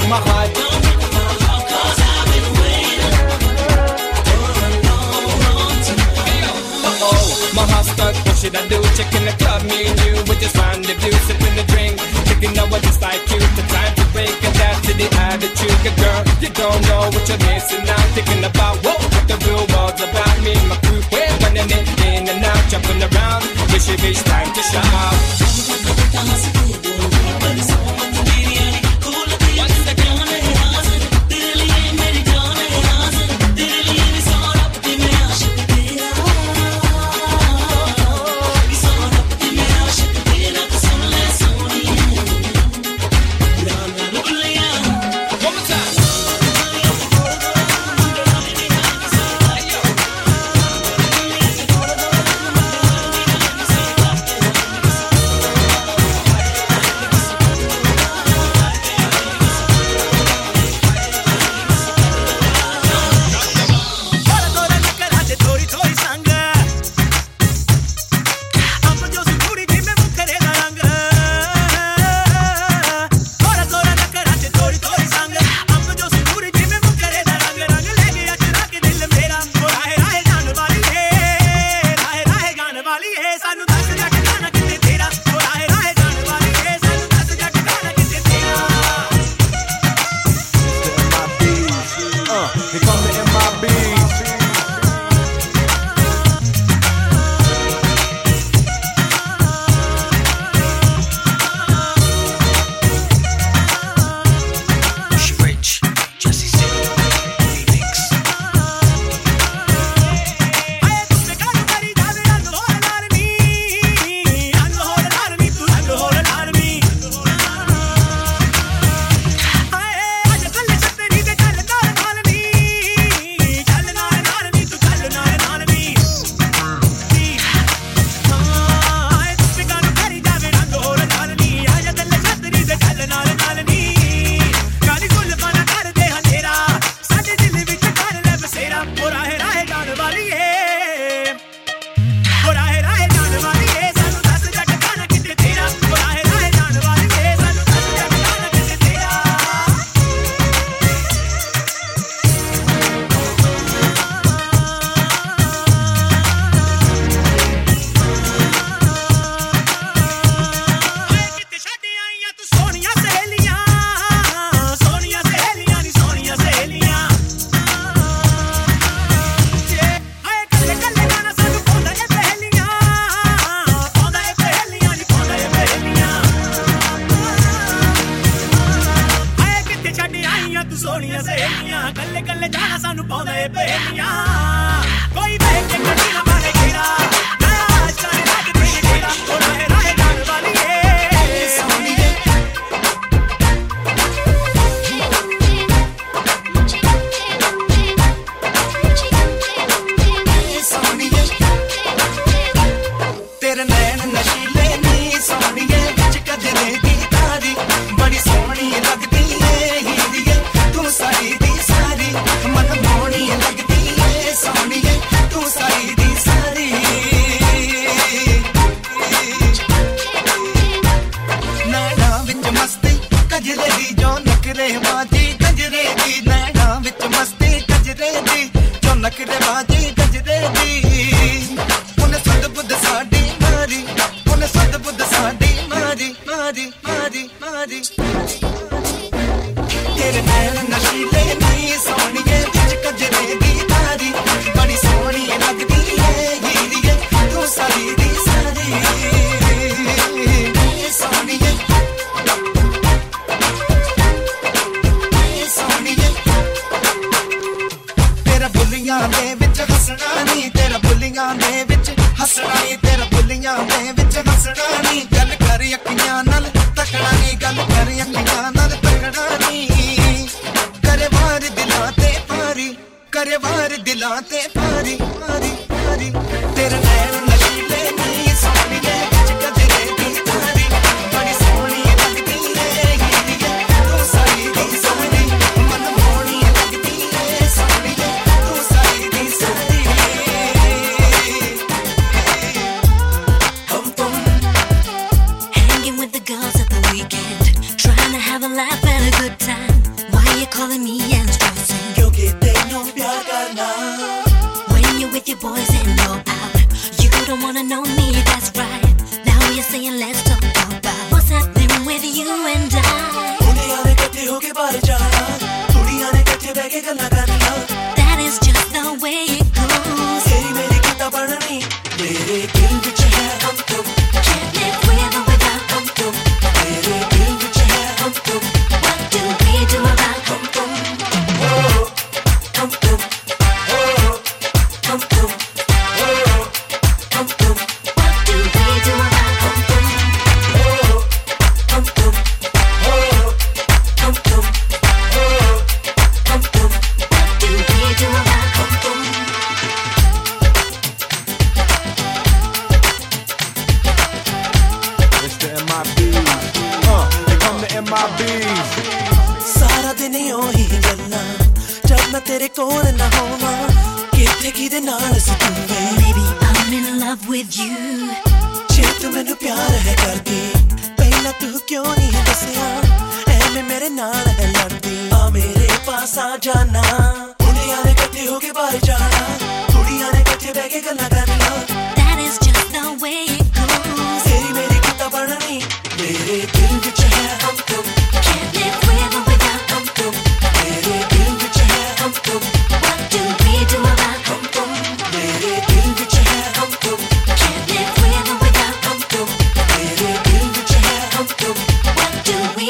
break my heart. My I've been waiting. A. Uh-oh, my stuck, what should I do? Checking the club, me and you, we just rendezvous, sipping the drink. Thinking I was just like you, the time to break and to the attitude, girl. You don't know what you're missing I'm thinking about ਸਾਨੂੰ ਪਾਉਂਦਾ ਏ ਬੇਲੀਆਂ। ਕੋਈ ਵੇਖ ਕੇ ਯਾਰੀ ਤੇਰੇ ਨੈਣ ਨਸ਼ੀਲੇ ਨੀ ਸੋਹਣੀਏ ਤੁਝ ਕਜਰੇ ਦੀ ਤਾਰੀ ਬੜੀ ਸੋਹਣੀ ਲੱਗਦੀ ਏ ਯੀਰੀਏ ਤੂੰ ਸਾਰੀ ਦੀ ਸਾਰੀ ਨੀ ਸੋਹਣੀਏ ਨੀ ਸੋਹਣੀਏ ਤੇਰਾ ਬੁੱਲੀਆਂ ਦੇ ਵਿੱਚ ਹੱਸਣਾ ਨੀ ਤੇਰਾ ਬੁੱਲੀਆਂ ਦੇ ਵਿੱਚ ਹੱਸਣਾ ਨੀ ਤੇਰਾ ਬੁੱਲੀਆਂ ਦੇ ਵਿੱਚ ਹੱਸਣਾ ਨੀ ਗੱਲ ਕਰ ਅੱਖੀਆਂ ਨਾਲ ਤਕੜਾ ਨਹੀਂ ਗੱਲ ਕਰ, ਅੱਖੀਆਂ ਨਾਲ ਤਕੜਾ ਨਹੀਂ ਕਰੇ ਵਾਰ ਦਿਲਾਂ ਤੇ ਭਾਰੀ, ਕਰੇ ਵਾਰ ਦਿਲਾਂ ਤੇ ਭਾਰੀ ਭਾਰੀ ਭਾਰੀ। ਤੇਰੇ ਨੈਣ you and I. दुनिया ने कटे होके पर जाना, दुनिया ने कटे बैगे करना करना. That is just the way. तू है। प्यार है करदी पहला तू क्यों नहीं दसया ऐ मेरे नाल आ मेरे जाना।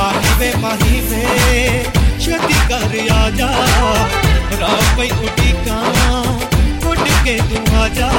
माही वे माही वे क्षति कर आ आजा। राम उठी का उठ के तू आ जा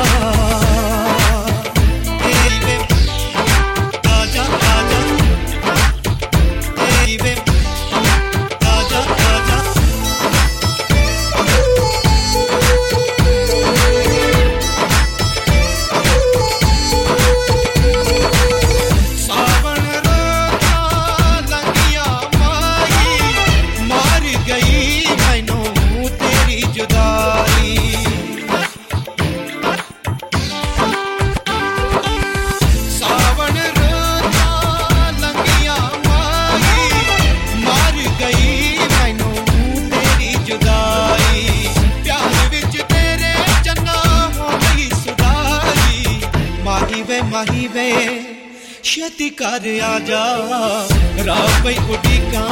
छेती कर आ जा राव भाई उड़ी का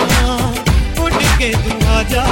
उड़ के तू आ जा